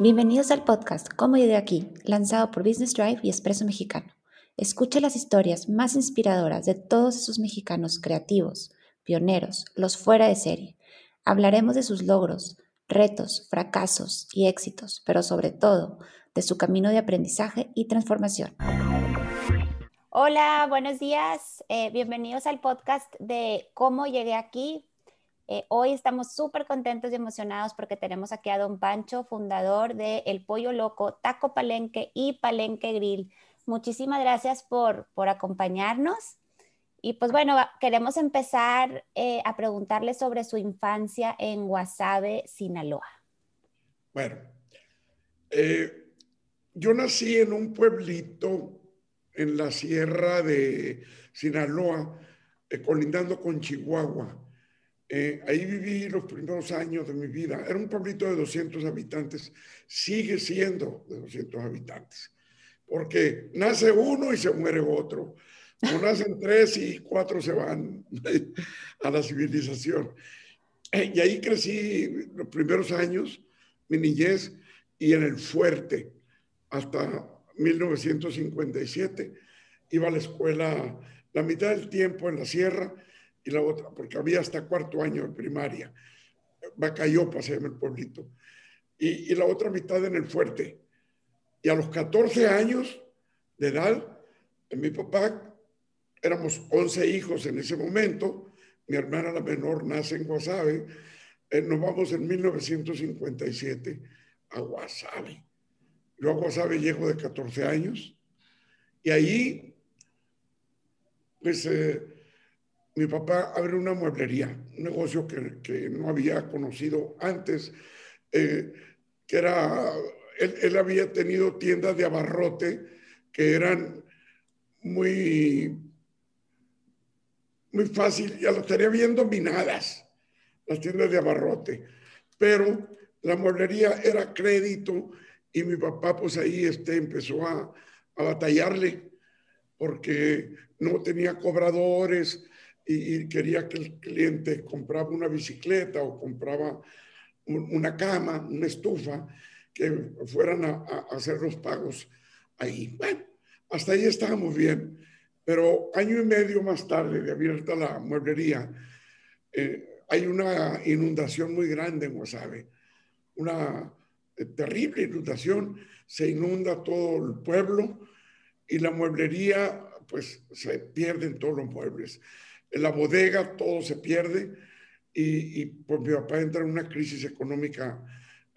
Bienvenidos al podcast Cómo llegué aquí, lanzado por Business Drive y Expreso Mexicano. Escuche las historias más inspiradoras de todos esos mexicanos creativos, pioneros, los fuera de serie. Hablaremos de sus logros, retos, fracasos y éxitos, pero sobre todo de su camino de aprendizaje y transformación. Hola, buenos días. Eh, bienvenidos al podcast de Cómo llegué aquí. Eh, hoy estamos súper contentos y emocionados porque tenemos aquí a don Pancho, fundador de El Pollo Loco, Taco Palenque y Palenque Grill. Muchísimas gracias por, por acompañarnos. Y pues bueno, queremos empezar eh, a preguntarle sobre su infancia en Guasave, Sinaloa. Bueno, eh, yo nací en un pueblito en la sierra de Sinaloa, colindando con Chihuahua. Eh, ahí viví los primeros años de mi vida. Era un pueblito de 200 habitantes, sigue siendo de 200 habitantes, porque nace uno y se muere otro. Nacen tres y cuatro se van a la civilización. Eh, y ahí crecí los primeros años, mi niñez, y en el fuerte, hasta 1957. Iba a la escuela la mitad del tiempo en la sierra y la otra, porque había hasta cuarto año de primaria. Bacayopa se llama el pueblito. Y, y la otra mitad en el fuerte. Y a los 14 años de edad, mi papá, éramos 11 hijos en ese momento, mi hermana la menor nace en Guasave, eh, nos vamos en 1957 a Guasave. Yo a Guasave llego de 14 años y ahí, pues, eh, mi papá abre una mueblería, un negocio que, no había conocido antes, eh, que era, él, había tenido tiendas de abarrote que eran muy, muy fácil, ya lo estaría bien dominadas, las tiendas de abarrote, pero la mueblería era crédito y mi papá pues ahí este, empezó a, a batallarle porque no tenía cobradores, y, quería que el cliente compraba una bicicleta o compraba una cama, una estufa, que fueran a, hacer los pagos ahí. Bueno, hasta ahí estábamos bien, pero año y medio más tarde de abierta la mueblería, eh, hay una inundación muy grande en Guasave, una eh, terrible inundación, se inunda todo el pueblo y la mueblería, pues se pierden todos los muebles en la bodega todo se pierde y, y pues mi papá entra en una crisis económica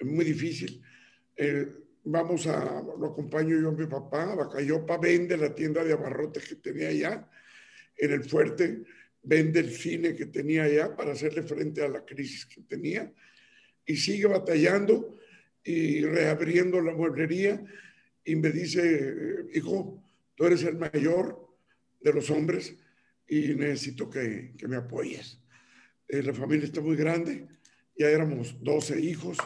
muy difícil. Eh, vamos a, lo acompaño yo a mi papá, Bacayopa vende la tienda de abarrotes que tenía allá en el fuerte, vende el cine que tenía allá para hacerle frente a la crisis que tenía y sigue batallando y reabriendo la mueblería y me dice, hijo, tú eres el mayor de los hombres, y necesito que, que me apoyes. Eh, la familia está muy grande, ya éramos 12 hijos.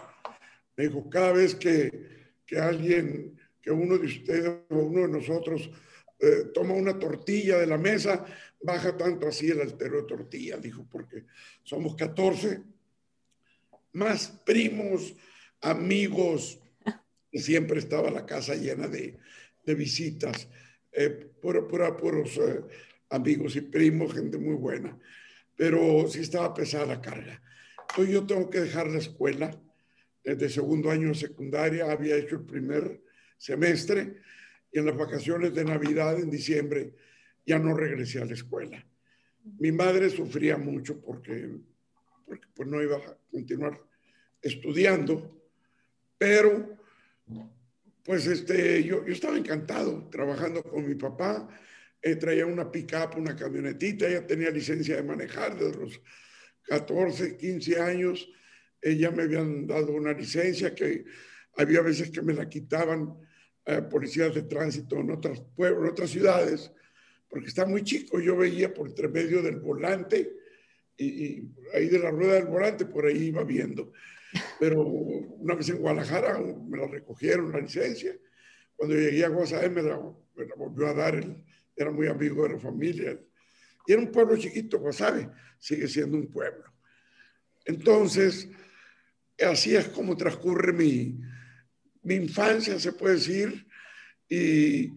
Me dijo, cada vez que, que alguien, que uno de ustedes o uno de nosotros eh, toma una tortilla de la mesa, baja tanto así el altero de tortilla, dijo, porque somos 14, más primos, amigos, siempre estaba la casa llena de, de visitas, eh, puros eh, amigos y primos, gente muy buena, pero sí estaba pesada la carga. Entonces yo tengo que dejar la escuela. Desde segundo año de secundaria había hecho el primer semestre y en las vacaciones de Navidad, en diciembre, ya no regresé a la escuela. Mi madre sufría mucho porque, porque pues no iba a continuar estudiando, pero pues este, yo, yo estaba encantado trabajando con mi papá eh, traía una pick-up, una camionetita, ella tenía licencia de manejar desde los 14, 15 años, ella me habían dado una licencia que había veces que me la quitaban eh, policías de tránsito en otros pueblos, en otras ciudades, porque está muy chico, yo veía por entre medio del volante y, y, ahí de la rueda del volante, por ahí iba viendo. Pero una vez en Guadalajara me la recogieron la licencia. Cuando llegué a Guasave me me la volvió a dar el, era muy amigo de la familia. Y era un pueblo chiquito, sabe, sigue siendo un pueblo. Entonces, así es como transcurre mi, mi infancia, se puede decir, y,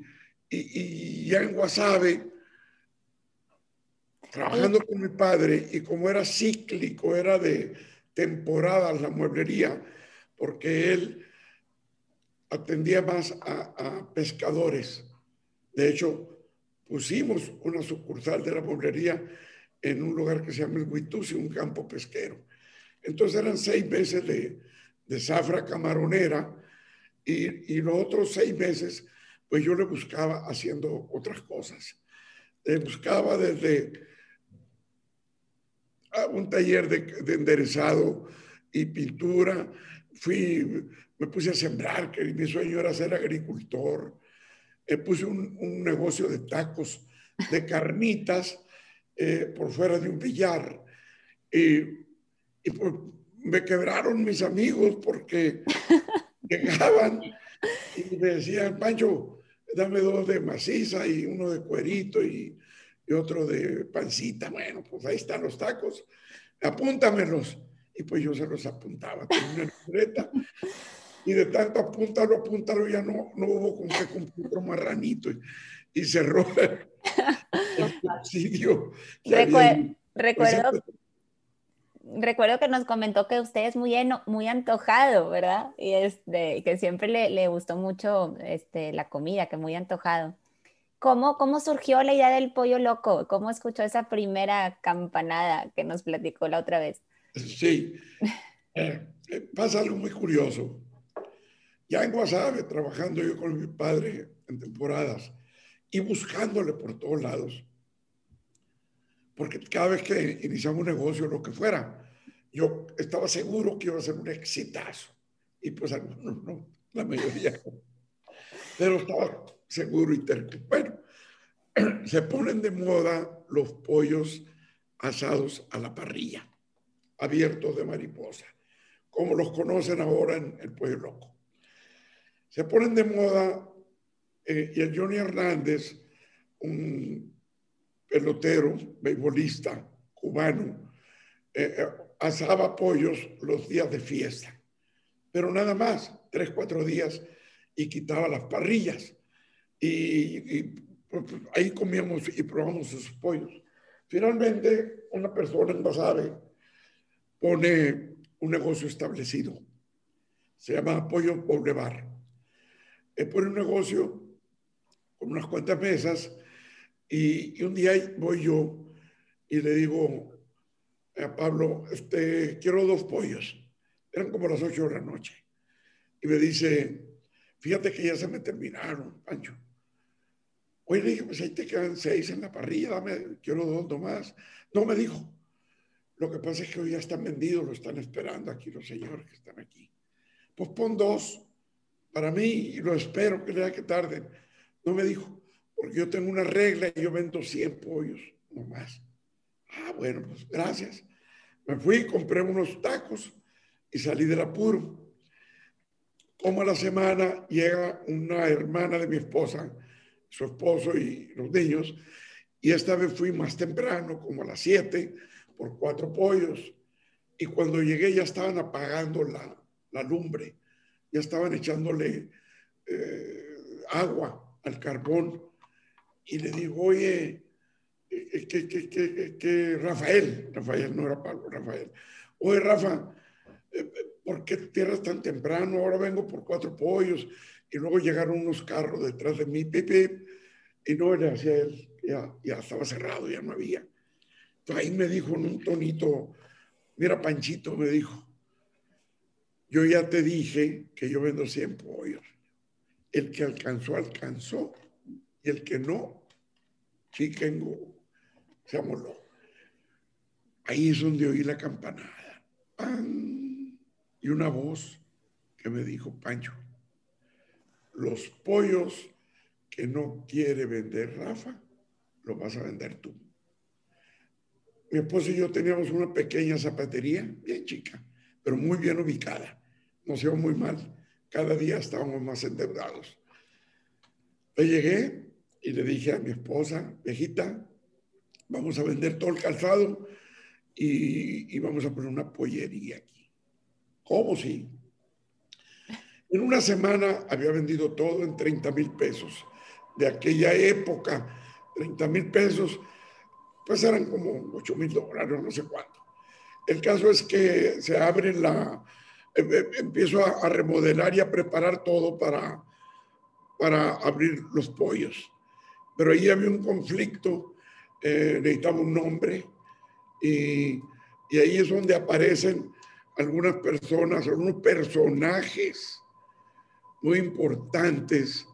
y, ya en Guasave, trabajando con mi padre, y como era cíclico, era de temporadas la mueblería, porque él atendía más a, pescadores. De hecho, pusimos una sucursal de la mueblería en un lugar que se llama el Huitusi, un campo pesquero. Entonces eran seis meses de, de zafra camaronera y, y, los otros seis meses, pues yo le buscaba haciendo otras cosas. Le buscaba desde un taller de, de enderezado y pintura, fui me puse a sembrar, que mi sueño era ser agricultor. Eh, puse un, negocio de tacos, de carnitas, eh, por fuera de un billar. Y, pues, me quebraron mis amigos porque llegaban y me decían, Pancho, dame dos de maciza y uno de cuerito y, y otro de pancita. Bueno, pues ahí están los tacos, apúntamelos. Y pues yo se los apuntaba, con una libreta y de tanto apúntalo, apúntalo, ya no, no hubo con qué cumplir otro marranito y, cerró el, subsidio. recuerdo, recuerdo que nos comentó que usted es muy, muy antojado, ¿verdad? Y este, que siempre le, le, gustó mucho este, la comida, que muy antojado. ¿Cómo, ¿Cómo surgió la idea del pollo loco? ¿Cómo escuchó esa primera campanada que nos platicó la otra vez? Sí, eh, eh, pasa algo muy curioso. Ya en Guasave, trabajando yo con mi padre en temporadas y buscándole por todos lados. Porque cada vez que iniciamos un negocio, lo que fuera, yo estaba seguro que iba a ser un exitazo. Y pues algunos no, la mayoría. Pero estaba seguro y terco. Bueno, se ponen de moda los pollos asados a la parrilla, abiertos de mariposa, como los conocen ahora en el Pollo Loco se ponen de moda eh, y el Johnny Hernández, un pelotero, beisbolista cubano, eh, eh, asaba pollos los días de fiesta, pero nada más, tres, cuatro días, y quitaba las parrillas. Y, pues, ahí comíamos y probamos esos pollos. Finalmente, una persona en Basabe pone un negocio establecido. Se llama Pollo Boulevard es por un negocio con unas cuantas mesas y, un día voy yo y le digo a Pablo, este, quiero dos pollos. Eran como las ocho de la noche. Y me dice, fíjate que ya se me terminaron, Pancho. Oye, le dije, pues ahí te quedan seis en la parrilla, dame, quiero dos nomás. No me dijo. Lo que pasa es que hoy ya están vendidos, lo están esperando aquí los señores que están aquí. Pues pon dos para mí, y lo espero que lea que tarden, no me dijo, porque yo tengo una regla y yo vendo 100 pollos, no más. Ah, bueno, pues gracias. Me fui, compré unos tacos y salí del apuro. Como a la semana llega una hermana de mi esposa, su esposo y los niños, y esta vez fui más temprano, como a las 7, por cuatro pollos. Y cuando llegué ya estaban apagando la, la lumbre ya estaban echándole eh, agua al carbón. Y le digo, oye, eh, que, que, Rafael, Rafael no era Pablo, Rafael, oye Rafa, eh, ¿por qué tierras tan temprano? Ahora vengo por cuatro pollos y luego llegaron unos carros detrás de mí, Pepe, y no le hacía él, ya, ya estaba cerrado, ya no había. Entonces ahí me dijo en un tonito, mira Panchito, me dijo, yo ya te dije que yo vendo 100 pollos. El que alcanzó, alcanzó. Y el que no, chiquengo, se. Ahí es donde oí la campanada. Y una voz que me dijo, Pancho, los pollos que no quiere vender Rafa, los vas a vender tú. Mi esposo y yo teníamos una pequeña zapatería, bien chica, pero muy bien ubicada nos iba muy mal. Cada día estábamos más endeudados. Le llegué y le dije a mi esposa, viejita, vamos a vender todo el calzado y, vamos a poner una pollería aquí. ¿Cómo sí? En una semana había vendido todo en 30 mil pesos. De aquella época, 30 mil pesos, pues eran como 8 mil dólares, no sé cuánto. El caso es que se abre la, empiezo a, remodelar y a preparar todo para, para abrir los pollos. Pero ahí había un conflicto, eh, necesitaba un nombre y, y ahí es donde aparecen algunas personas, algunos personajes muy importantes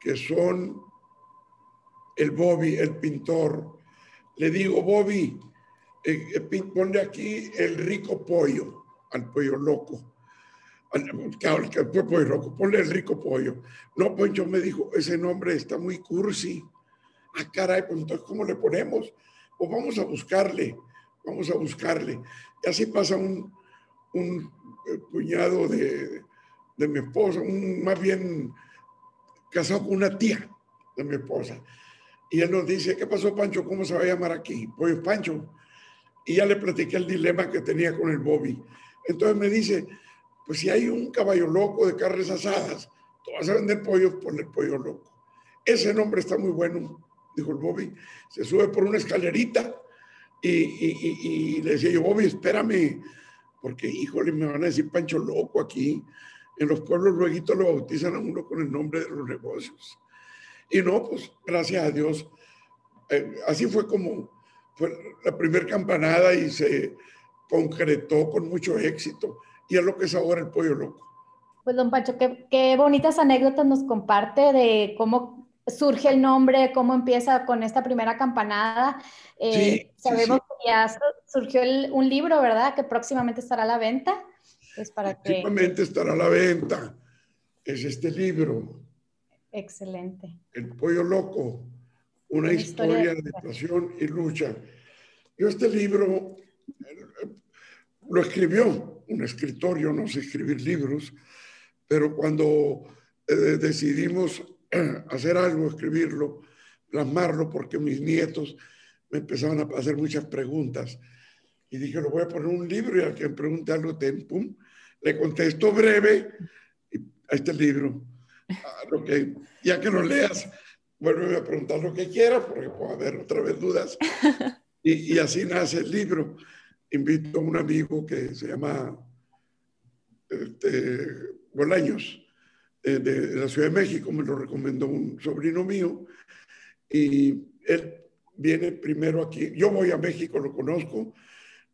que son el Bobby, el pintor. Le digo, Bobby, eh, eh, ponle aquí el rico pollo, al pollo loco. Al, pollo loco, ponle el rico pollo. No, Poncho me dijo, ese nombre está muy cursi. Ah, caray, pues entonces, ¿cómo le ponemos? Pues vamos a buscarle, vamos a buscarle. Y así pasa un, un eh, puñado de, de mi esposa, un, más bien casado con una tía de mi esposa. Y él nos dice, ¿qué pasó Pancho? ¿Cómo se va a llamar aquí? Pues Pancho. Y ya le platiqué el dilema que tenía con el Bobby. Entonces me dice, pues si hay un caballo loco de carnes asadas, tú vas a vender pollos, ponle pollo loco. Ese nombre está muy bueno, dijo el Bobby. Se sube por una escalerita y le decía yo, Bobby, espérame, porque híjole, me van a decir Pancho loco aquí en los pueblos luego lo bautizan a uno con el nombre de los negocios. Y no, pues gracias a Dios, eh, así fue como fue la primera campanada y se concretó con mucho éxito. Y es lo que es ahora el pollo loco. Pues don Pancho, qué, qué bonitas anécdotas nos comparte de cómo surge el nombre, cómo empieza con esta primera campanada. Eh, sabemos que ya surgió un libro, ¿verdad? Que próximamente estará a la venta. Es para que... estará a la venta. Es este libro. Excelente. El pollo loco, una, historia, de pasión y lucha. Yo este libro lo escribió un escritor, yo no sé escribir libros, pero cuando eh, decidimos hacer algo, escribirlo, plasmarlo, porque mis nietos me empezaban a hacer muchas preguntas. Y dije, lo voy a poner un libro y al que me pregunte algo, pum, le contesto breve a este libro. Lo que, ya que lo leas, vuelve a preguntar lo que quieras, porque puede haber otra vez dudas. Y, y, así nace el libro. Invito a un amigo que se llama este, Bolaños, eh, de, la Ciudad de México, me lo recomendó un sobrino mío, y él viene primero aquí. Yo voy a México, lo conozco,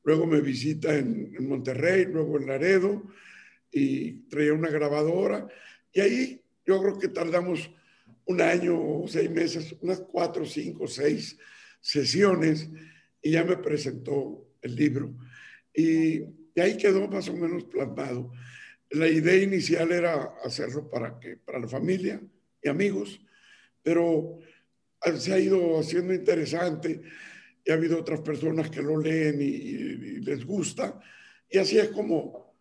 luego me visita en, Monterrey, luego en Laredo, y traía una grabadora, y ahí yo creo que tardamos un año o seis meses, unas cuatro, cinco, seis sesiones, y ya me presentó el libro. Y, y ahí quedó más o menos plasmado. La idea inicial era hacerlo para, que, para la familia y amigos, pero se ha ido haciendo interesante y ha habido otras personas que lo leen y, les gusta. Y así es como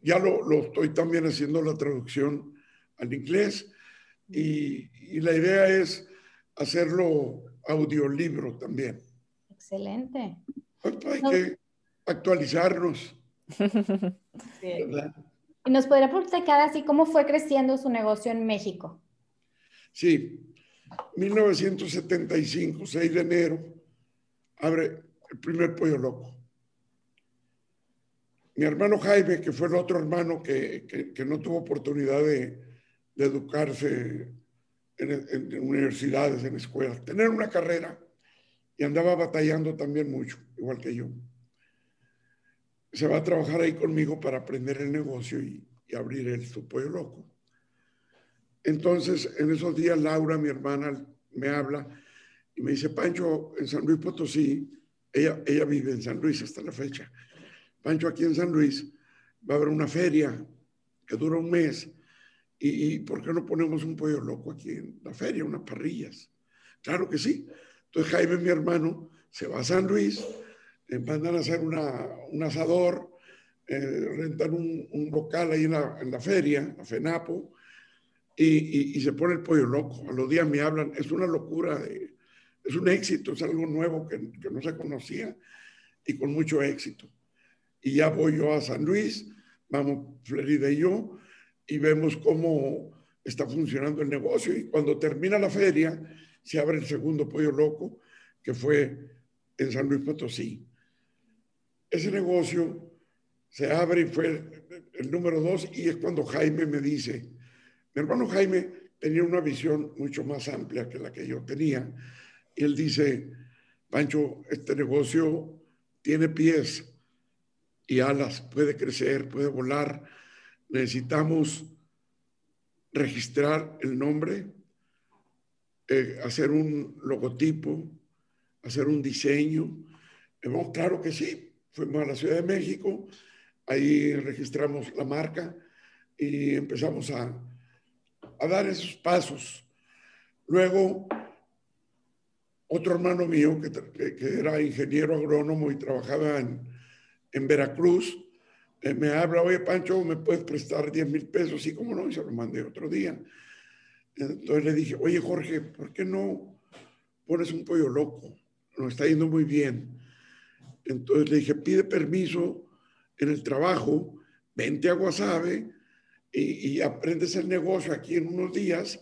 ya lo, lo, estoy también haciendo la traducción al inglés y, y la idea es hacerlo audiolibro también. Excelente. Hay que actualizarnos. ¿Y nos podría platicar así cómo fue creciendo su negocio en México? Sí, 1975, 6 de enero, abre el primer pollo loco. Mi hermano Jaime, que fue el otro hermano que, que, no tuvo oportunidad de, de educarse en, en, universidades, en escuelas, tener una carrera, y andaba batallando también mucho, igual que yo. Se va a trabajar ahí conmigo para aprender el negocio y, y abrir el su pollo loco. Entonces, en esos días, Laura, mi hermana, me habla y me dice, Pancho, en San Luis Potosí, ella, ella vive en San Luis hasta la fecha. Pancho, aquí en San Luis va a haber una feria que dura un mes. ¿Y, por qué no ponemos un pollo loco aquí en la feria, unas parrillas? Claro que sí. Entonces Jaime, mi hermano, se va a San Luis, le mandan a hacer una, un asador, eh, rentan un, un, local ahí en la, en la feria, la FENAPO, y, y, se pone el pollo loco. A los días me hablan, es una locura de, es un éxito, es algo nuevo que, no se conocía y con mucho éxito. Y ya voy yo a San Luis, vamos Florida y yo, y vemos cómo está funcionando el negocio. Y cuando termina la feria, se abre el segundo pollo loco, que fue en San Luis Potosí. Ese negocio se abre y fue el número dos, y es cuando Jaime me dice, mi hermano Jaime tenía una visión mucho más amplia que la que yo tenía, y él dice, Pancho, este negocio tiene pies y alas, puede crecer, puede volar. Necesitamos registrar el nombre, eh, hacer un logotipo, hacer un diseño. claro que sí, fuimos a la Ciudad de México, ahí registramos la marca y empezamos a, dar esos pasos. Luego otro hermano mío que, era ingeniero agrónomo y trabajaba en, Veracruz, eh, me habla, oye Pancho, ¿me puedes prestar 10 mil pesos? Sí, como no, y se lo mandé otro día. Entonces le dije, oye Jorge, ¿por qué no pones un pollo loco? Nos está yendo muy bien. Entonces le dije, pide permiso en el trabajo, vente a Guasave y, y aprendes el negocio aquí en unos días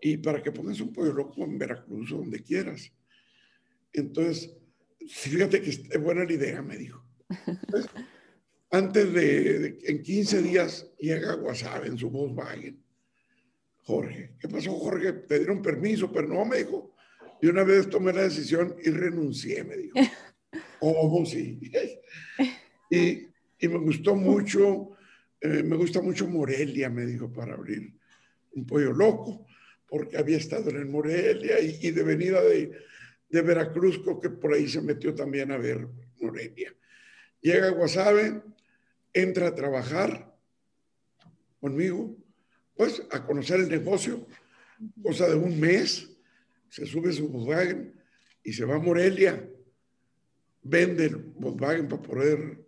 y para que pongas un pollo loco en Veracruz o donde quieras. Entonces, fíjate que es buena la idea, me dijo. antes de, en 15 días llega a WhatsApp en su Volkswagen. Jorge, ¿qué pasó, Jorge? Te dieron permiso, pero no, me dijo. Y una vez tomé la decisión y renuncié, me dijo. ¿Cómo sí? Y, y me gustó mucho, eh, me gusta mucho Morelia, me dijo, para abrir un pollo loco, porque había estado en el Morelia y, y de venida de, de Veracruz, creo que por ahí se metió también a ver Morelia. Llega a Guasave, entra a trabajar conmigo, pues a conocer el negocio, cosa de un mes, se sube su Volkswagen y se va a Morelia, vende el Volkswagen para poder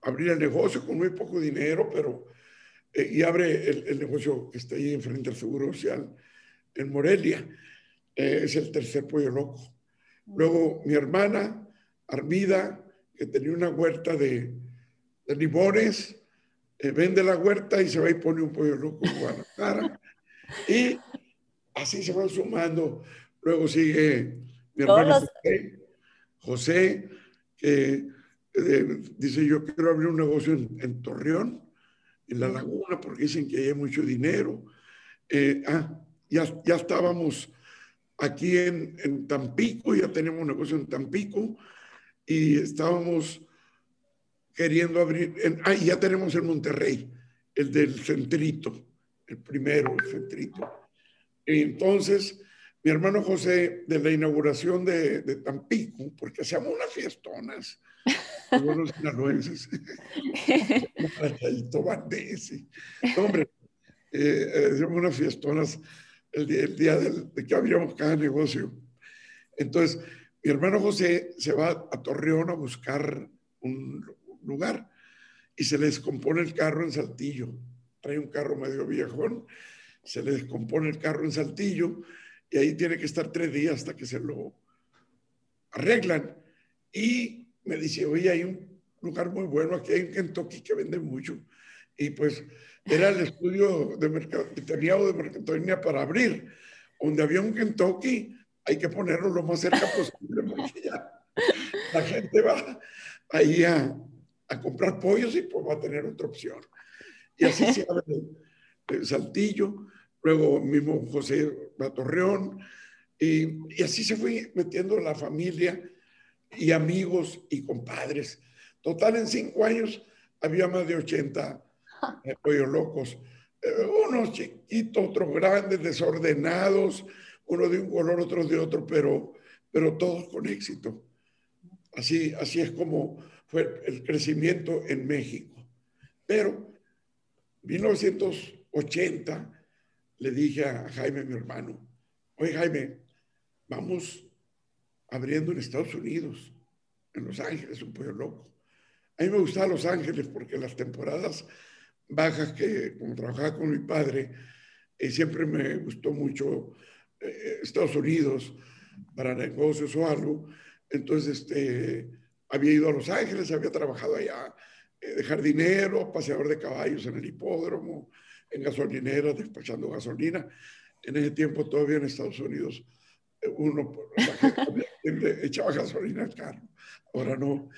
abrir el negocio con muy poco dinero, pero eh, y abre el, negocio que está ahí enfrente al Seguro Social en Morelia. Eh, es el tercer pollo loco. Luego mi hermana, Armida, que tenía una huerta de, de limones, eh, vende la huerta y se va y pone un pollo loco en Guadalajara. y así se van sumando. Luego sigue mi hermano José, que eh, dice, yo quiero abrir un negocio en, Torreón, en La Laguna, porque dicen que hay mucho dinero. ah, ya, ya estábamos aquí en, Tampico, ya tenemos un negocio en Tampico y estábamos queriendo abrir, en, ah, ya tenemos en Monterrey, el del centrito, el primero, el centrito. Y entonces, mi hermano José, de la inauguración de, Tampico, porque hacíamos unas fiestonas, los sinaloenses, hombre, eh, eh, hacíamos unas fiestonas el día, de que abríamos cada negocio. Entonces, mi hermano José se va a Torreón a buscar un lugar y se le descompone el carro en Saltillo. Trae un carro medio viejón, se le descompone el carro en Saltillo y ahí tiene que estar tres días hasta que se lo arreglan. Y me dice, oye, hay un lugar muy bueno, aquí hay un Kentucky que vende mucho. Y pues era el estudio de mercadotecnia o de mercadotecnia para abrir. Donde había un Kentucky, hay que ponerlo lo más cerca posible porque ya la gente va ahí a, a comprar pollos y pues va a tener otra opción. Y así se abre el, Saltillo, luego mismo José Batorreón, y, y así se fue metiendo la familia y amigos y compadres. Total, en cinco años había más de 80 pollos locos. Eh, unos chiquitos, otros grandes, desordenados, uno de un color, otro de otro, pero, pero todos con éxito. Así, así es como fue el crecimiento en México. Pero 1980 le dije a Jaime, mi hermano, oye Jaime, vamos abriendo en Estados Unidos, en Los Ángeles, un pollo loco. A mí me gustaba Los Ángeles porque las temporadas bajas que como trabajaba con mi padre, eh, siempre me gustó mucho eh, Estados Unidos para negocios o algo. Entonces, este, había ido a Los Ángeles, había trabajado allá eh, de jardinero, paseador de caballos en el hipódromo, en gasolineras, despachando gasolina. En ese tiempo todavía en Estados Unidos eh, uno echaba gasolina al carro, ahora no.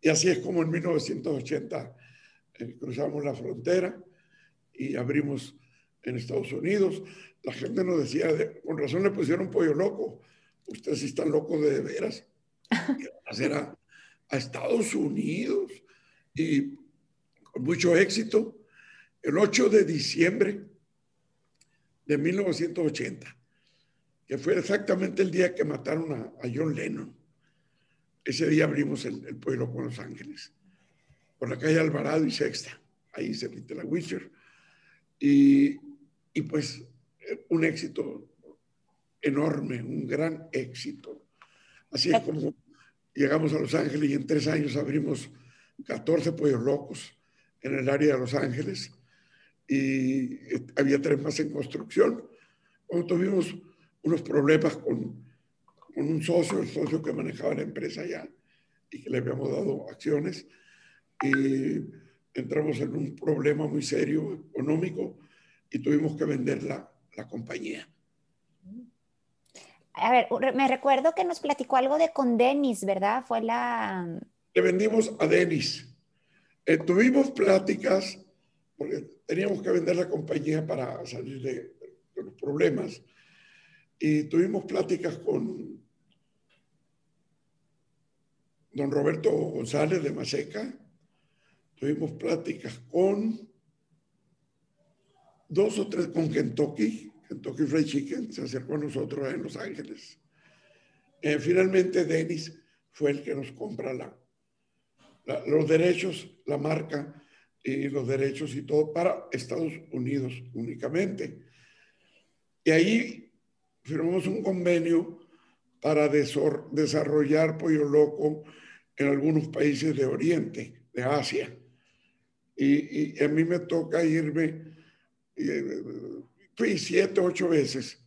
Y así es como en 1980 eh, cruzamos la frontera y abrimos en Estados Unidos. La gente nos decía, con razón le pusieron pollo loco, ustedes están locos de, veras. Y a, a Estados Unidos y con mucho éxito. El 8 de diciembre de 1980, que fue exactamente el día que mataron a, John Lennon. Ese día abrimos el, pueblo con Los Ángeles, por la calle Alvarado y Sexta, ahí se mete la Witcher. Y, y pues un éxito enorme, un gran éxito. Así es como llegamos a Los Ángeles y en tres años abrimos 14 pollos locos en el área de Los Ángeles y había tres más en construcción. Cuando tuvimos unos problemas con, un socio, el socio que manejaba la empresa allá y que le habíamos dado acciones, y entramos en un problema muy serio económico y tuvimos que vender la, la compañía. A ver, me recuerdo que nos platicó algo de con Denis, ¿verdad? Fue la... Le vendimos a Denis. Eh, tuvimos pláticas, porque teníamos que vender la compañía para salir de, los problemas, y tuvimos pláticas con don Roberto González de Maseca, tuvimos pláticas con dos o tres con Kentucky, Kentucky Fried Chicken, se acercó a nosotros en Los Ángeles. Eh, finalmente, Dennis fue el que nos compra la, los derechos, la marca y los derechos y todo para Estados Unidos únicamente. Y ahí firmamos un convenio para desarrollar pollo loco en algunos países de Oriente, de Asia. Y, a mí me toca irme, eh, fui siete, ocho veces,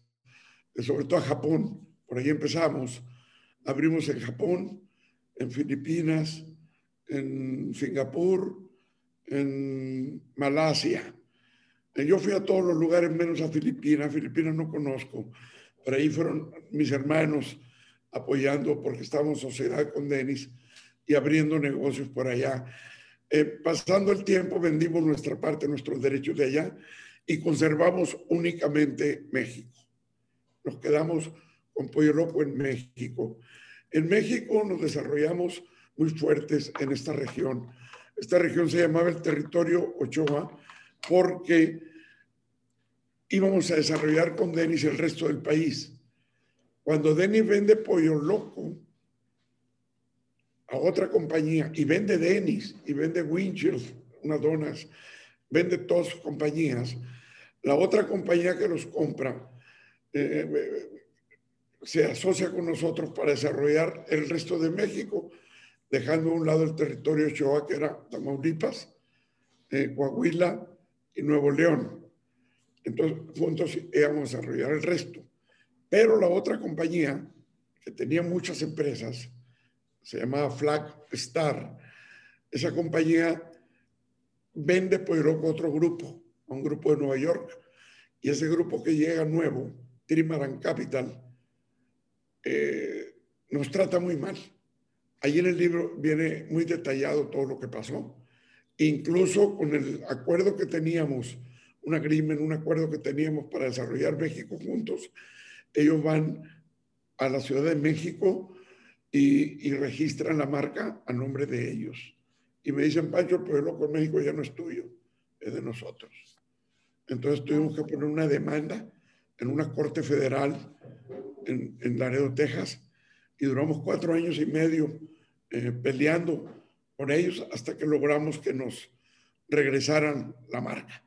sobre todo a Japón, por ahí empezamos. Abrimos en Japón, en Filipinas, en Singapur, en Malasia. Eh, yo fui a todos los lugares menos a Filipinas. Filipinas no conozco. Por ahí fueron mis hermanos apoyando porque estábamos en sociedad con Denis y abriendo negocios por allá. Eh, pasando el tiempo vendimos nuestra parte, nuestros derechos de allá y conservamos únicamente México. Nos quedamos con Pollo Loco en México. En México nos desarrollamos muy fuertes en esta región. Esta región se llamaba el territorio Ochoa porque íbamos a desarrollar con Denis el resto del país. Cuando Denis vende pollo loco a otra compañía y vende Denis y vende Winchell, unas donas, vende todas sus compañías, la otra compañía que los compra eh, eh, se asocia con nosotros para desarrollar el resto de México dejando a un lado el territorio Ochoa, que era Tamaulipas, eh, Coahuila y Nuevo León. Entonces, juntos íbamos a desarrollar el resto. Pero la otra compañía, que tenía muchas empresas, se llamaba Flag Star, esa compañía vende pues a otro grupo, a un grupo de Nueva York, y ese grupo que llega nuevo, Trimaran Capital, eh, nos trata muy mal Allí en el libro viene muy detallado todo lo que pasó, incluso con el acuerdo que teníamos, un agreement, un acuerdo que teníamos para desarrollar México juntos. Ellos van a la Ciudad de México y, registran la marca a nombre de ellos. Y me dicen, Pancho, el pueblo con México ya no es tuyo, es de nosotros. Entonces tuvimos que poner una demanda en una corte federal en, Laredo, Texas, y duramos cuatro años y medio eh, peleando con ellos hasta que logramos que nos regresaran la marca,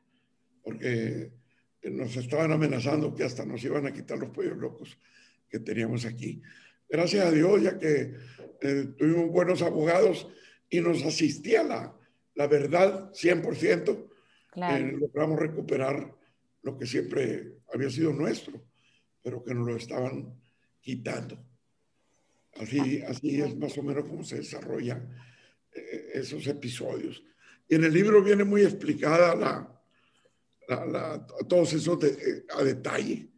porque nos estaban amenazando que hasta nos iban a quitar los pollos locos que teníamos aquí. Gracias a Dios, ya que eh, tuvimos buenos abogados y nos asistía la, la verdad 100%, eh, logramos recuperar lo que siempre había sido nuestro, pero que nos lo estaban quitando. Así, así es más o menos como se desarrollan eh, esos episodios. Y en el libro viene muy explicada la, la, todos esos eh, a detalle.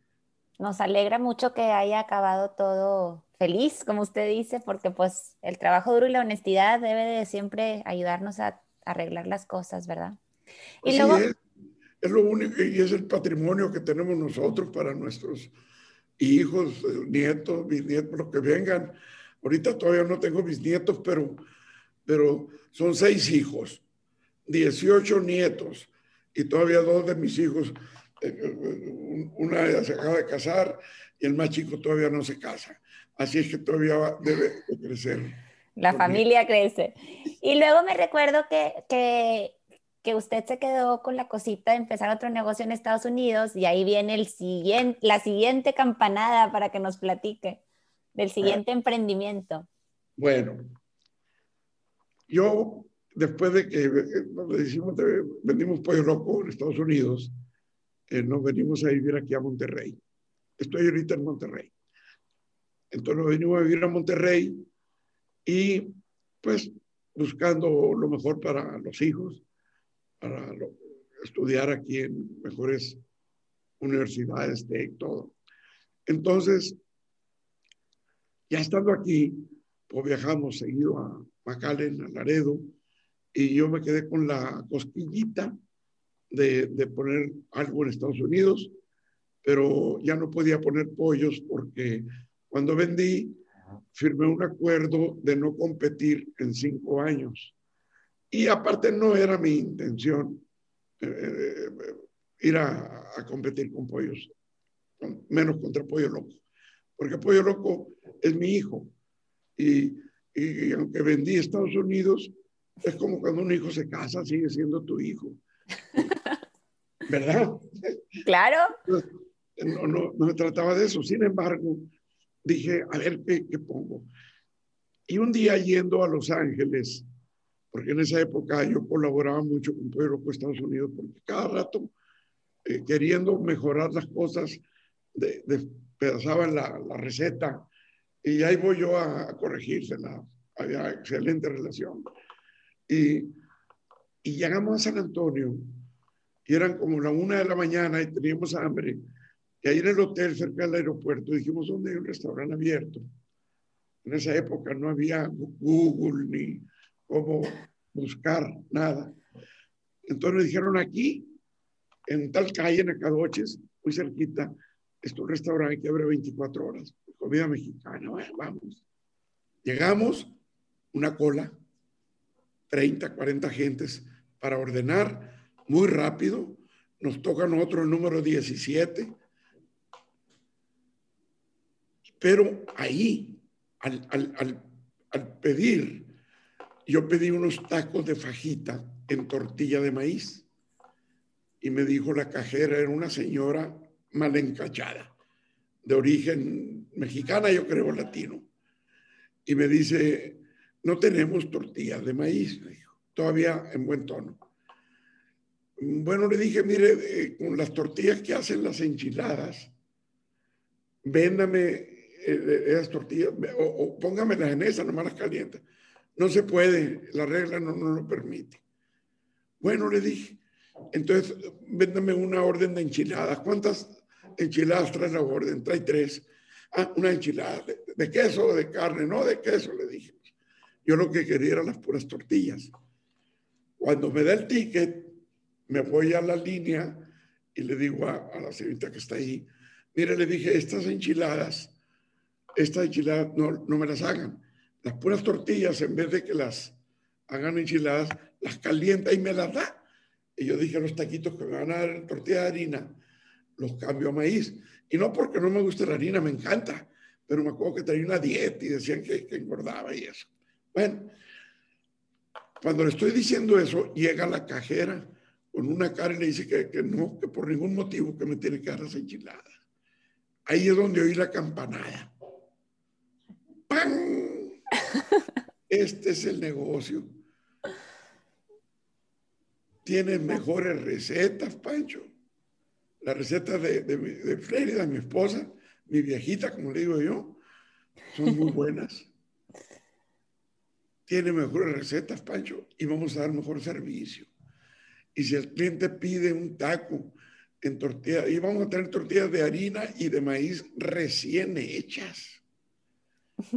Nos alegra mucho que haya acabado todo feliz, como usted dice, porque pues el trabajo duro y la honestidad debe de siempre ayudarnos a arreglar las cosas, ¿verdad? Y luego... Es, es, lo único y es el patrimonio que tenemos nosotros para nuestros hijos, nietos, bisnietos, los que vengan. Ahorita todavía no tengo bisnietos, pero, pero son seis hijos, 18 nietos y todavía dos de mis hijos, eh, eh, una se acaba de casar y el más chico todavía no se casa. Así es que todavía debe crecer. La familia crece. Y luego me recuerdo que, que, que, usted se quedó con la cosita de empezar otro negocio en Estados Unidos y ahí viene el siguiente, la siguiente campanada para que nos platique del siguiente emprendimiento. Bueno, yo después de que eh, vendimos pollo loco en Estados Unidos, eh, nos venimos a vivir aquí a Monterrey. Estoy ahorita en Monterrey. Entonces nos venimos a vivir a Monterrey y pues buscando lo mejor para los hijos, para estudiar aquí en mejores universidades, de todo. Entonces, ya estando aquí, pues viajamos seguido a McAllen, a Laredo, y yo me quedé con la cosquillita de, de, poner algo en Estados Unidos, pero ya no podía poner pollos porque cuando vendí firmé un acuerdo de no competir en cinco años. Y aparte no era mi intención eh, eh, ir a, a, competir con pollos, menos contra Pollo Loco, porque Pollo Loco es mi hijo. Y, y aunque vendí Estados Unidos, es como cuando un hijo se casa, sigue siendo tu hijo. ¿Verdad? Claro. No, no, no se trataba de eso. Sin embargo, dije, a ver, ¿qué, ¿qué, pongo? Y un día yendo a Los Ángeles, porque en esa época yo colaboraba mucho con Pueblo de Estados Unidos, porque cada rato, eh, queriendo mejorar las cosas, despedazaban la, la, receta y ahí voy yo a, a corregírsela. Había excelente relación. Y, y llegamos a San Antonio y eran como la una de la mañana y teníamos hambre. Y ahí en el hotel cerca del aeropuerto dijimos, ¿dónde hay un restaurante abierto? En esa época no había Google ni cómo buscar nada. Entonces nos dijeron aquí, en tal calle, en Acadoches, muy cerquita, es un restaurante que abre 24 horas, comida mexicana. Bueno, vamos. Llegamos, una cola, 30, 40 gentes para ordenar muy rápido. Nos toca a nosotros el número 17. Pero ahí, al, al, al, pedir, yo pedí unos tacos de fajita en tortilla de maíz. Y me dijo la cajera, era una señora mal encachada, de origen mexicana, yo creo latino. Y me dice, no tenemos tortillas de maíz, dijo, todavía en buen tono. Bueno, le dije, mire, eh, con las tortillas que hacen las enchiladas, véndame eh, esas tortillas o, o, póngamelas en esas, nomás las calienta. No se puede, la regla no nos lo permite. Bueno, le dije, entonces véndame una orden de enchiladas. ¿Cuántas enchiladas trae la orden? Trae tres. Ah, una enchilada de, queso o de carne, no de queso, le dije. Yo lo que quería eran las puras tortillas. Cuando me da el ticket, me voy a la línea y le digo a, a la señorita que está ahí, mire, le dije, estas enchiladas, estas enchiladas no, no me las hagan. Las puras tortillas, en vez de que las hagan enchiladas, las calienta y me las da. Y yo dije, los taquitos que me van a dar en tortilla de harina, los cambio a maíz. Y no porque no me guste la harina, me encanta, pero me acuerdo que traía una dieta y decían que, que engordaba y eso. Bueno, cuando le estoy diciendo eso, llega la cajera con una cara y le dice que, que, no, que por ningún motivo que me tiene que dar las enchiladas. Ahí es donde oí la campanada. ¡Pam! Este es el negocio. Tienes mejores recetas, Pancho. Las recetas de, de, de Frérida, mi esposa, mi viejita, como le digo yo, son muy buenas tiene mejores recetas, Pancho, y vamos a dar mejor servicio. Y si el cliente pide un taco en tortilla, y vamos a tener tortillas de harina y de maíz recién hechas.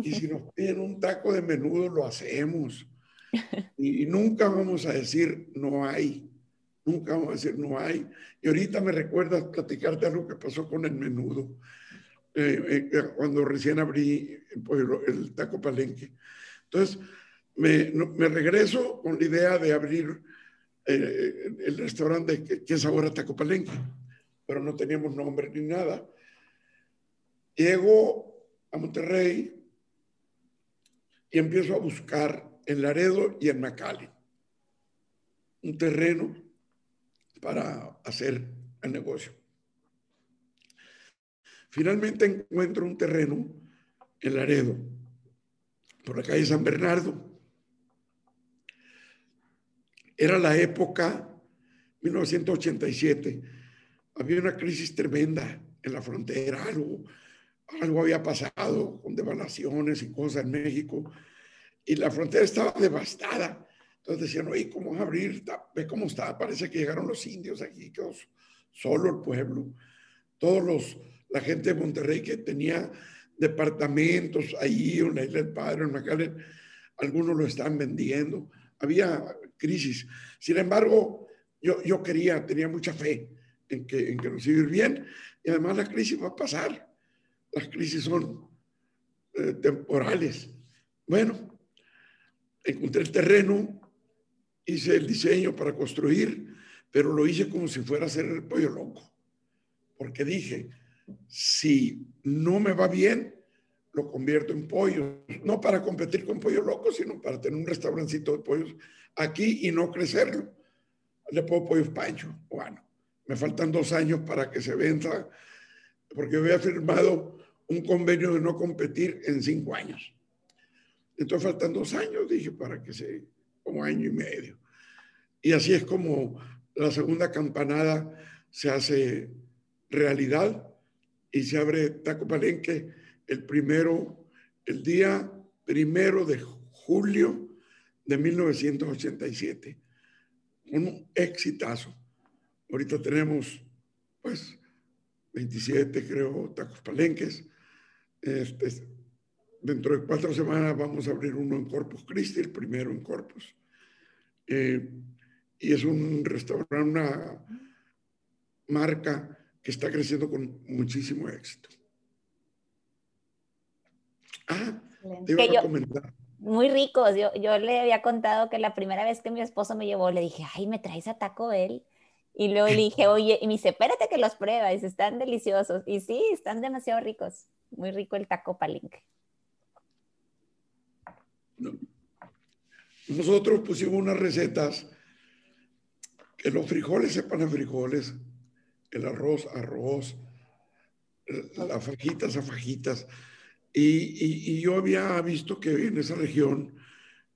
Y si nos piden un taco de menudo, lo hacemos. Y, nunca vamos a decir no hay. Nunca vamos a decir no hay. Y ahorita me recuerdas platicarte algo que pasó con el menudo. Eh, eh, cuando recién abrí el, el taco palenque. Entonces, me, me, regreso con la idea de abrir eh, el restaurante que, que, es ahora Taco Palenque, pero no teníamos nombre ni nada. Llego a Monterrey y empiezo a buscar en Laredo y en McAllen un terreno para hacer el negocio. Finalmente encuentro un terreno en Laredo, por la calle San Bernardo. Era la época 1987. Había una crisis tremenda en la frontera, algo había pasado con devaluaciones y cosas en México y la frontera estaba devastada. Entonces decían, oye, ¿cómo a abrir? Ve cómo está, parece que llegaron los indios aquí, quedó solo el pueblo. Todos los, la gente de Monterrey que tenía departamentos ahí en la Isla del Padre, en McAllen, algunos lo están vendiendo. Había crisis. Sin embargo, yo, yo quería, tenía mucha fe en que, en que nos iba a ir bien y además la crisis va a pasar. Las crisis son eh, temporales. Bueno, encontré el terreno, hice el diseño para construir, pero lo hice como si fuera a ser el pollo loco. Porque dije, si no me va bien, lo convierto en pollo. No para competir con pollo loco, sino para tener un restaurancito de pollos aquí y no crecerlo. Le pongo pollo pancho. Bueno, me faltan dos años para que se venda, porque había firmado un convenio de no competir en cinco años. Entonces faltan dos años, dije, para que se, como año y medio. Y así es como la segunda campanada se hace realidad y se abre Taco Palenque el primero, el día primero de julio de 1987. Un exitazo. Ahorita tenemos, pues, 27, creo, tacos palenques. Este, dentro de cuatro semanas vamos a abrir uno en Corpus Christi, el primero en Corpus. Eh, y es un restaurante, una marca que está creciendo con muchísimo éxito. Ah, te iba a comentar. Muy ricos. Yo, yo le había contado que la primera vez que mi esposo me llevó, le dije, ay, ¿me traes a Taco Bell? Y luego le dije, oye, y me dice, espérate que los pruebas, están deliciosos. Y sí, están demasiado ricos. Muy rico el taco palenque. Nosotros pusimos unas recetas que los frijoles sepan a frijoles, el arroz, arroz, las fajitas a fajitas. Y, y, yo había visto que en esa región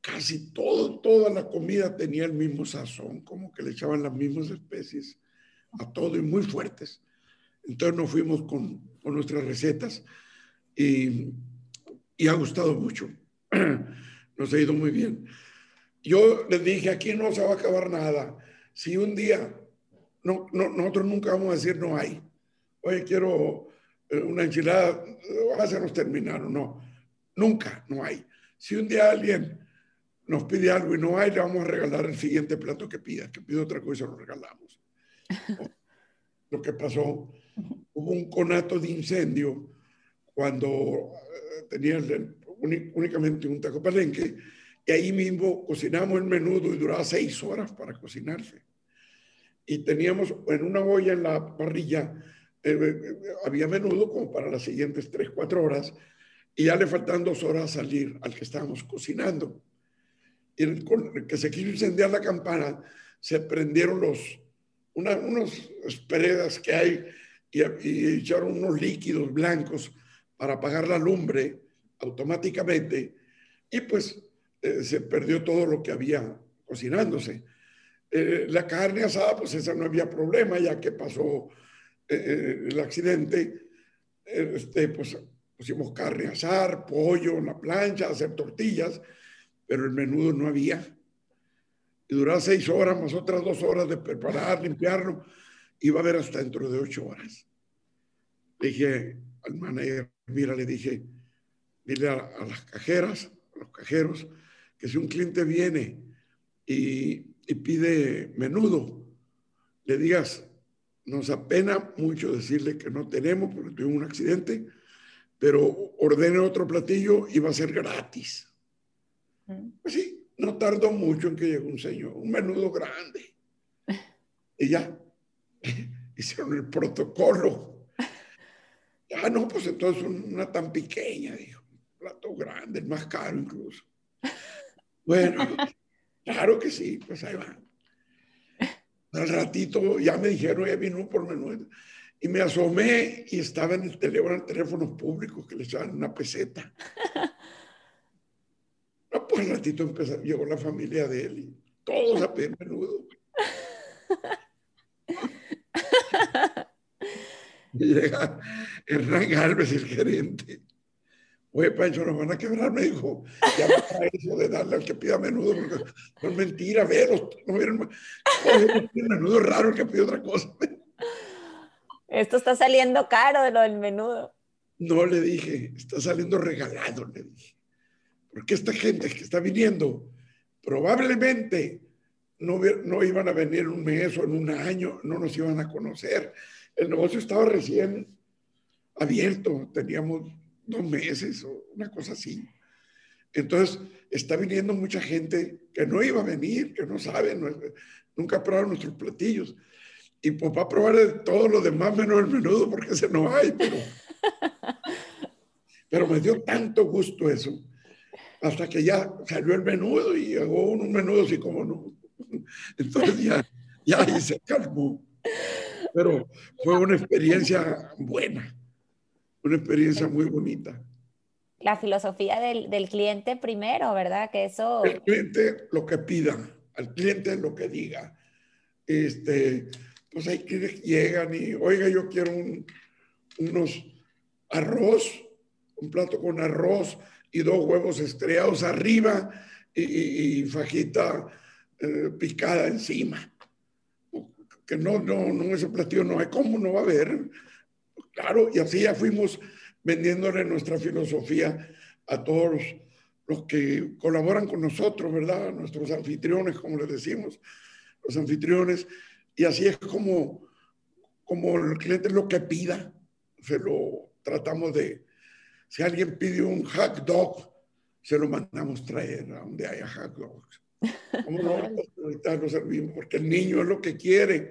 casi todo, toda la comida tenía el mismo sazón, como que le echaban las mismas especies a todo y muy fuertes. Entonces nos fuimos con, con nuestras recetas y, y ha gustado mucho. nos ha ido muy bien. Yo les dije, aquí no se va a acabar nada. Si un día, no, no, nosotros nunca vamos a decir no hay. Oye, quiero eh, una enchilada, se nos terminaron. No, nunca, no hay. Si un día alguien nos pide algo y no hay, le vamos a regalar el siguiente plato que pida. Que pide otra cosa, lo regalamos. Lo que pasó, hubo un conato de incendio cuando eh, tenía únicamente un taco palenque, y ahí mismo cocinamos el menudo y duraba seis horas para cocinarse. Y teníamos en una olla en la parrilla, eh, eh, había menudo como para las siguientes tres, cuatro horas, y ya le faltan dos horas a salir al que estábamos cocinando. Y el, que se quiso incendiar la campana, se prendieron los, una, unos esperedas que hay y, y echaron unos líquidos blancos para apagar la lumbre automáticamente. Y pues eh, se perdió todo lo que había cocinándose. Eh, la carne asada, pues esa no había problema, ya que pasó eh, el accidente, este, pues pusimos carne asar, pollo la plancha, hacer tortillas, pero el menudo no había. Y duraba seis horas más otras dos horas de preparar, limpiarlo. Iba a haber hasta dentro de ocho horas. Le dije al manager, mira, le dije, dile a, las cajeras, a los cajeros, que si un cliente viene y, y pide menudo, le digas, nos apena mucho decirle que no tenemos porque tuvimos un accidente, pero ordene otro platillo y va a ser gratis. Pues sí, no tardó mucho en que llegó un señor, un menudo grande. Y ya hicieron el protocolo. Ah, no, pues entonces una tan pequeña, dijo. Un plato grande, el más caro incluso. Bueno, claro que sí, pues ahí va. Al ratito ya me dijeron, ya vino por menú. Y me asomé y estaba en el teléfono, en teléfonos públicos que le echaban una peseta. Al ratito empezó, llegó la familia de él y todos a pedir menudo. y llega Hernán Alves, el gerente. Oye, Pancho, nos van a quebrar, me dijo. Ya para eso de darle al que pida menudo, porque no es mentira, veros, no vieron. menudo raro el que pide otra cosa. Esto está saliendo caro de lo del menudo. No le dije, está saliendo regalado, le dije. Porque esta gente que está viniendo, probablemente no, no iban a venir un mes o en un año, no nos iban a conocer. El negocio estaba recién abierto, teníamos dos meses o una cosa así. Entonces, está viniendo mucha gente que no iba a venir, que no sabe, nunca probaron nuestros platillos. Y pues va a probar todo lo demás menos el menudo porque ese no hay, pero, pero me dio tanto gusto eso. Hasta que ya salió el menudo y llegó un menudo así como no. Entonces ya, ya ahí se calmó. Pero fue una experiencia buena una experiencia muy bonita. La filosofía del, del, cliente primero, ¿verdad? Que eso... El cliente lo que pida, al cliente lo que diga. Este, pues hay quienes llegan y, oiga, yo quiero un, unos arroz, un plato con arroz y dos huevos estrellados arriba y, y, fajita eh, picada encima. Que no, no, no, ese platillo no hay, ¿cómo no va a haber? Claro, y así ya fuimos vendiéndole nuestra filosofía a todos los que colaboran con nosotros, ¿verdad? Nuestros anfitriones, como les decimos, los anfitriones. Y así es como, como el cliente lo que pida, se lo tratamos de, si alguien pide un hot dog, se lo mandamos traer a donde haya hot dogs. ¿Cómo no? Ahorita lo servimos, porque el niño es lo que quiere.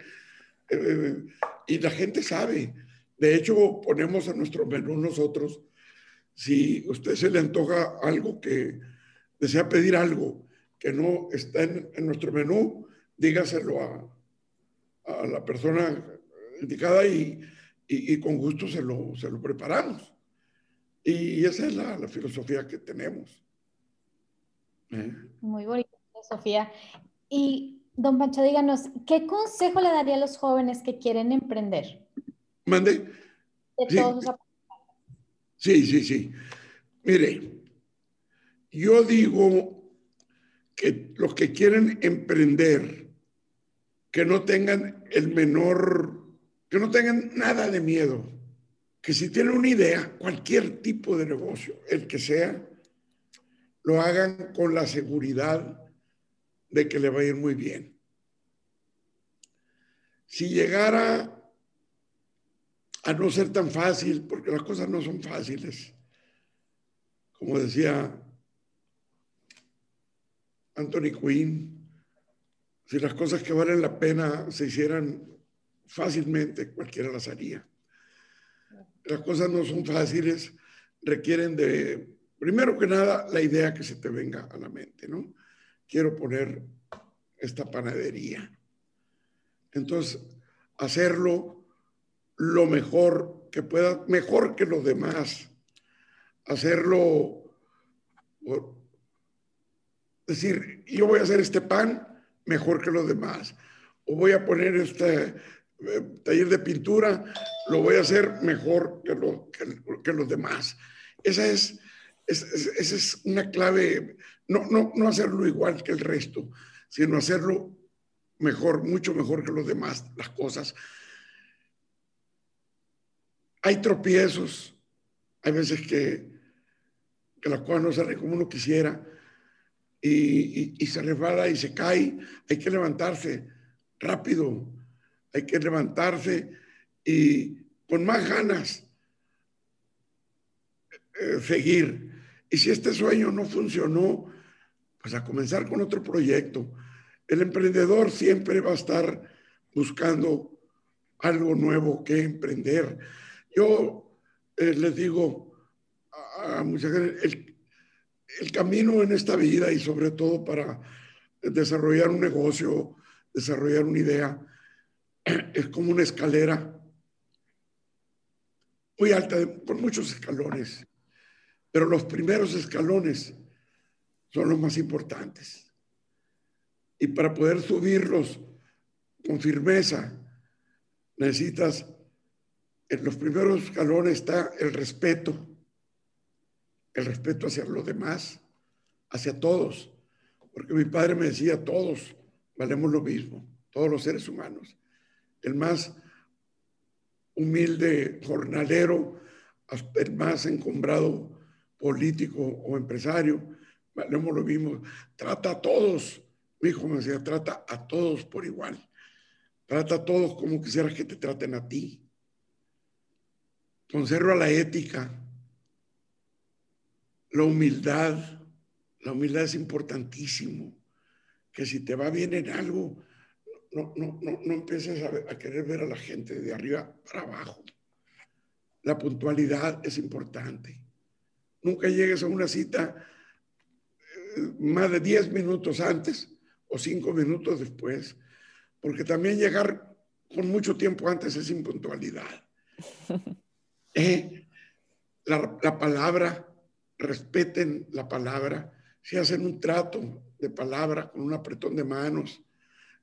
Eh, y la gente sabe. De hecho, ponemos en nuestro menú nosotros, si usted se le antoja algo que desea pedir algo que no está en, nuestro menú, dígaselo a, a, la persona indicada y, y, con gusto se lo, se lo preparamos. Y esa es la, la filosofía que tenemos. ¿Eh? Muy bonita filosofía. Y, don Pancho, díganos, ¿qué consejo le daría a los jóvenes que quieren emprender? Mande. Sí. sí, sí, Mire, yo digo que los que quieren emprender, que no tengan el menor, que no tengan nada de miedo, que si tienen una idea, cualquier tipo de negocio, el que sea, lo hagan con la seguridad de que le va a ir muy bien. Si llegara a no ser tan fácil, porque las cosas no son fáciles. Como decía Anthony Quinn, si las cosas que valen la pena se hicieran fácilmente, cualquiera las haría. Las cosas no son fáciles, requieren de, primero que nada, la idea que se te venga a la mente, ¿no? Quiero poner esta panadería. Entonces, hacerlo lo mejor que pueda, mejor que los demás, hacerlo, decir, yo voy a hacer este pan mejor que los demás, o voy a poner este eh, taller de pintura, lo voy a hacer mejor que, que, los demás. Esa es esa es una clave, no, no, no hacerlo igual que el resto, sino hacerlo mejor, mucho mejor que los demás, las cosas. Hay tropiezos, hay veces que, que las cosas no salen como uno quisiera y, y, se resbala y se cae. Hay que levantarse rápido, hay que levantarse y con más ganas eh, seguir. Y si este sueño no funcionó, pues a comenzar con otro proyecto. El emprendedor siempre va a estar buscando algo nuevo que emprender. Yo eh, les digo a, mucha gente, el, el, camino en esta vida y sobre todo para desarrollar un negocio, desarrollar una idea, es como una escalera muy alta, con muchos escalones. Pero los primeros escalones son los más importantes. Y para poder subirlos con firmeza, necesitas, en los primeros escalones está el respeto, el respeto hacia los demás, hacia todos. Porque mi padre me decía, todos valemos lo mismo, todos los seres humanos. El más humilde jornalero, el más encumbrado político o empresario, lo mismo. Trata a todos, mi hijo me decía, trata a todos por igual. Trata a todos como quisieras que te traten a ti. Conserva la ética, la humildad. La humildad es importantísimo. Que si te va bien en algo, no, no, no, no empieces a, a querer ver a la gente de arriba para abajo. La puntualidad es importante. Nunca llegues a una cita eh, más de 10 minutos antes o 5 minutos después, porque también llegar con mucho tiempo antes es impuntualidad. Eh, la, la, palabra, respeten la palabra. Si hacen un trato de palabra con un apretón de manos,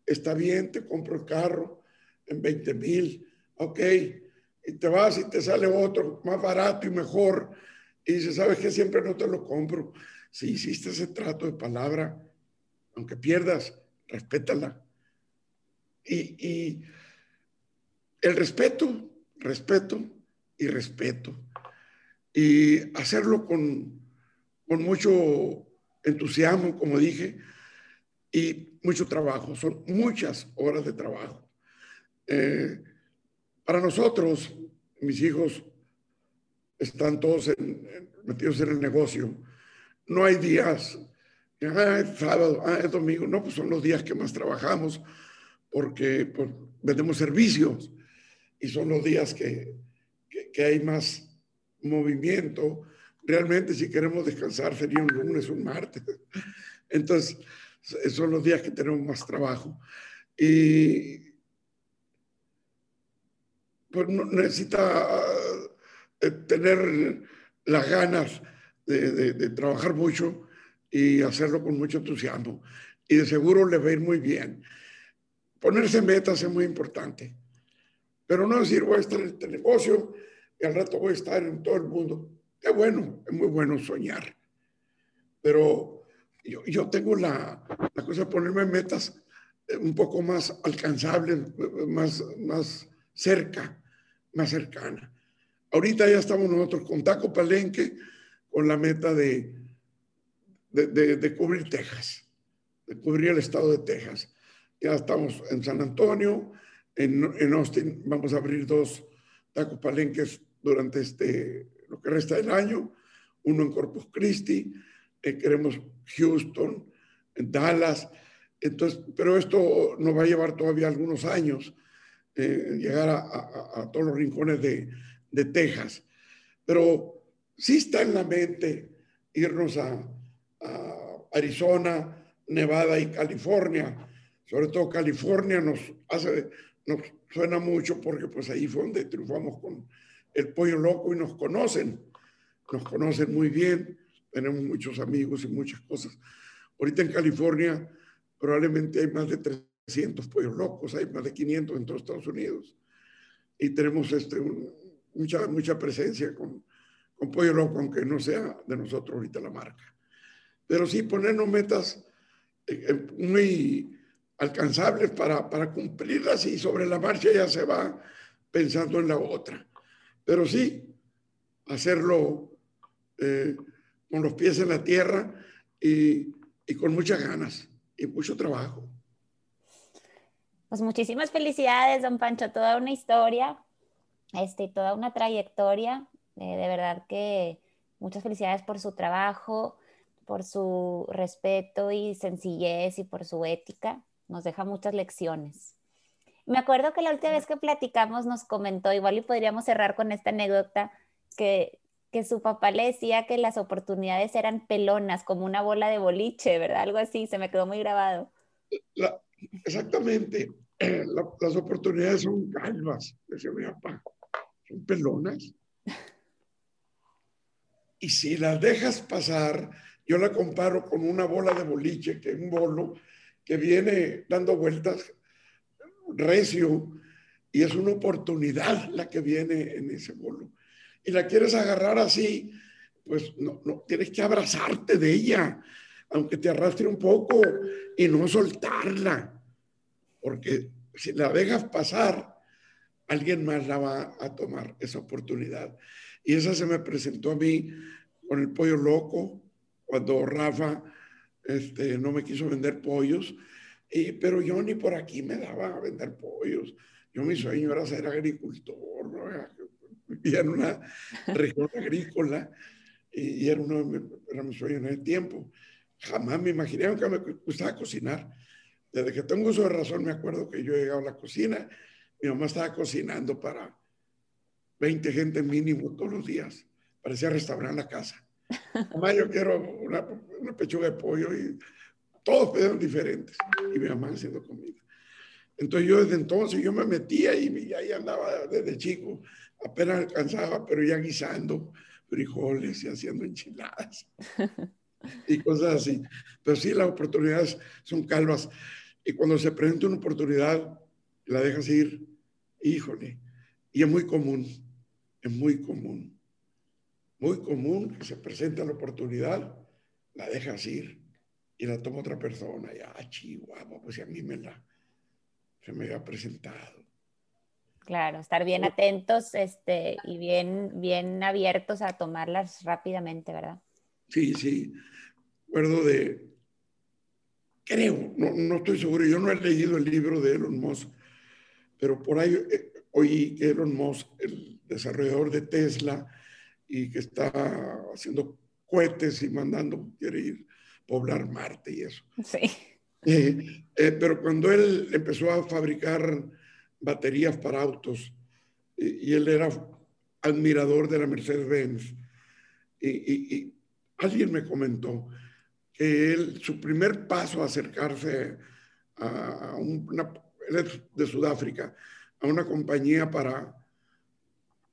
está bien, te compro el carro en 20 mil, ok, y te vas y te sale otro más barato y mejor, y dices, ¿sabes qué? Siempre no te lo compro. Si hiciste ese trato de palabra, aunque pierdas, respétala. Y, y el respeto, respeto y respeto. Y hacerlo con, con mucho entusiasmo, como dije, y mucho trabajo. Son muchas horas de trabajo. Eh, para nosotros, mis hijos están todos metidos en el negocio. No hay días, ah, es sábado, ah, es domingo. No, pues son los días que más trabajamos porque pues, vendemos servicios y son los días que, que, que hay más movimiento. Realmente, si queremos descansar, sería un lunes, un martes. Entonces, son los días que tenemos más trabajo. Y pues necesita eh, tener las ganas de, de, trabajar mucho y hacerlo con mucho entusiasmo. Y de seguro le va a ir muy bien. Ponerse metas es muy importante. Pero no decir, voy a estar en este negocio y al rato voy a estar en todo el mundo. Qué bueno, es muy bueno soñar. Pero yo, yo tengo la, la, cosa de ponerme metas eh, un poco más alcanzables, más, más cerca, más cercana. Ahorita ya estamos nosotros con Taco Palenque con la meta de, de, de, cubrir Texas, de cubrir el estado de Texas. Ya estamos en San Antonio, en, en Austin vamos a abrir dos Taco Palenques durante este, lo que resta del año, uno en Corpus Christi, eh, queremos Houston, Dallas, entonces, pero esto nos va a llevar todavía algunos años, eh, llegar a, a, a, todos los rincones de, de Texas. Pero sí está en la mente irnos a, Arizona, Nevada y California. Sobre todo California nos hace, nos suena mucho porque pues ahí fue donde triunfamos con el pollo loco y nos conocen, nos conocen muy bien, tenemos muchos amigos y muchas cosas. Ahorita en California probablemente hay más de 300 pollos locos, hay más de 500 en todos Estados Unidos. Y tenemos este, mucha, mucha presencia con, con Pollo Loco, aunque no sea de nosotros ahorita la marca. Pero sí ponernos metas eh, eh, muy alcanzables para, para cumplirlas y sobre la marcha ya se va pensando en la otra. Pero sí, hacerlo eh, con los pies en la tierra y, y con muchas ganas y mucho trabajo. Pues muchísimas felicidades, don Pancho, toda una historia, este, toda una trayectoria. Eh, de verdad que muchas felicidades por su trabajo, por su respeto y sencillez y por su ética. Nos deja muchas lecciones. Me acuerdo que la última vez que platicamos nos comentó, igual y podríamos cerrar con esta anécdota, que, que su papá le decía que las oportunidades eran pelonas, como una bola de boliche, ¿verdad? Algo así, se me quedó muy grabado. exactamente, las oportunidades son calvas, decía mi papá, son pelonas. Y si las dejas pasar, yo la comparo con una bola de boliche, que es un bolo que viene dando vueltas recio y es una oportunidad la que viene en ese bolo. Y la quieres agarrar así, pues no, no tienes que abrazarte de ella, aunque te arrastre un poco y no soltarla, porque si la dejas pasar, alguien más la va a tomar esa oportunidad. Y esa se me presentó a mí con el pollo loco, cuando Rafa este, no me quiso vender pollos, y, pero yo ni por aquí me daba a vender pollos. Yo mi sueño era ser agricultor, ¿no? Vivía en una región agrícola y, era, uno, era mi sueño en el tiempo. Jamás me imaginé, aunque me gustaba cocinar. Desde que tengo uso de razón, me acuerdo que yo llegaba a la cocina, mi mamá estaba cocinando para 20 gente mínimo todos los días. Parecía restaurar la casa. Mamá, yo quiero una, una pechuga de pollo y todos pedían diferentes. Y mi mamá haciendo comida. Entonces yo desde entonces yo me metía y, ahí andaba desde chico, apenas alcanzaba, pero ya guisando frijoles y haciendo enchiladas y cosas así. Pero sí, las oportunidades son calvas. Y cuando se presenta una oportunidad, la dejas ir, híjole. Y es muy común, es muy común muy común que se presenta la oportunidad, la dejas ir y la toma otra persona. Y, ah, chihuahua, pues a mí me la, se me ha presentado. Claro, estar bien atentos este, y bien, bien abiertos a tomarlas rápidamente, ¿verdad? Sí, sí. Recuerdo de, creo, no, no, estoy seguro, yo no he leído el libro de Elon Musk, pero por ahí eh, oí que Elon Musk, el desarrollador de Tesla, y que está haciendo cohetes y mandando, quiere ir a poblar Marte y eso. Sí. Eh, eh, pero cuando él empezó a fabricar baterías para autos, y, él era admirador de la Mercedes-Benz, y, y, alguien me comentó que su primer paso a acercarse a una, de Sudáfrica, a una compañía para,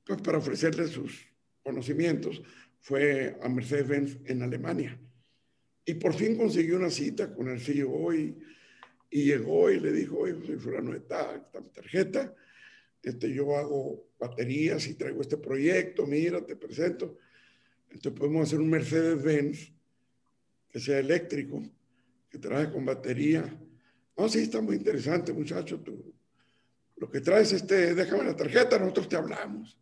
pues para ofrecerle sus conocimientos fue a Mercedes-Benz en Alemania. Y por fin consiguió una cita con el CEO y, y llegó y le dijo, oye, soy fulano tal, esta mi tarjeta, este, yo hago baterías y traigo este proyecto, mira, te presento. Entonces podemos hacer un Mercedes-Benz que sea eléctrico, que traje con batería. No, sí, está muy interesante, muchacho. Tú, lo que traes, este, déjame la tarjeta, nosotros te hablamos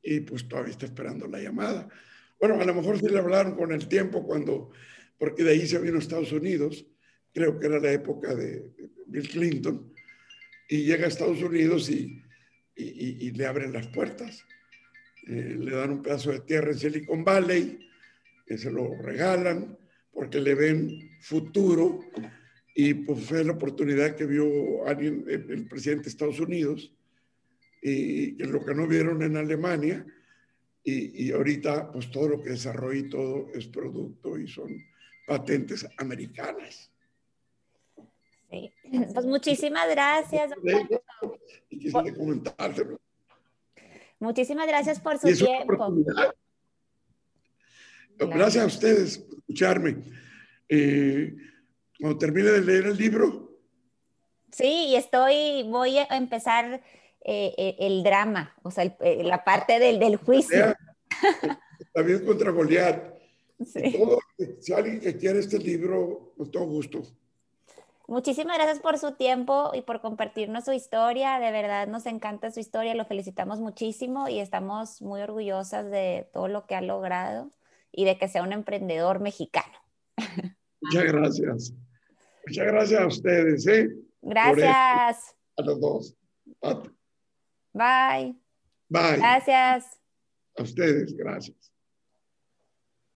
y pues todavía está esperando la llamada. Bueno, a lo mejor sí le hablaron con el tiempo cuando, porque de ahí se vino a Estados Unidos, creo que era la época de Bill Clinton, y llega a Estados Unidos y, y, le abren las puertas. Eh, le dan un pedazo de tierra en Silicon Valley, que se lo regalan porque le ven futuro y pues fue la oportunidad que vio alguien, el presidente de Estados Unidos, y lo que no vieron en Alemania. Y, y, ahorita, pues todo lo que desarrolla y todo es producto y son patentes americanas. Sí, pues muchísimas gracias. Y quisiera comentártelo. Muchísimas gracias por su tiempo. Gracias a ustedes por escucharme. Eh, cuando termine de leer el libro. Sí, y estoy, voy a empezar eh, eh, el drama, o sea, la parte del, del juicio. David contra Goliat. si alguien que quiere este libro, con todo gusto. Muchísimas gracias por su tiempo y por compartirnos su historia. De verdad nos encanta su historia, lo felicitamos muchísimo y estamos muy orgullosas de todo lo que ha logrado y de que sea un emprendedor mexicano. Muchas gracias. Muchas gracias a ustedes. ¿eh? Gracias. A los dos. Bye. Bye. Gracias. A ustedes, gracias.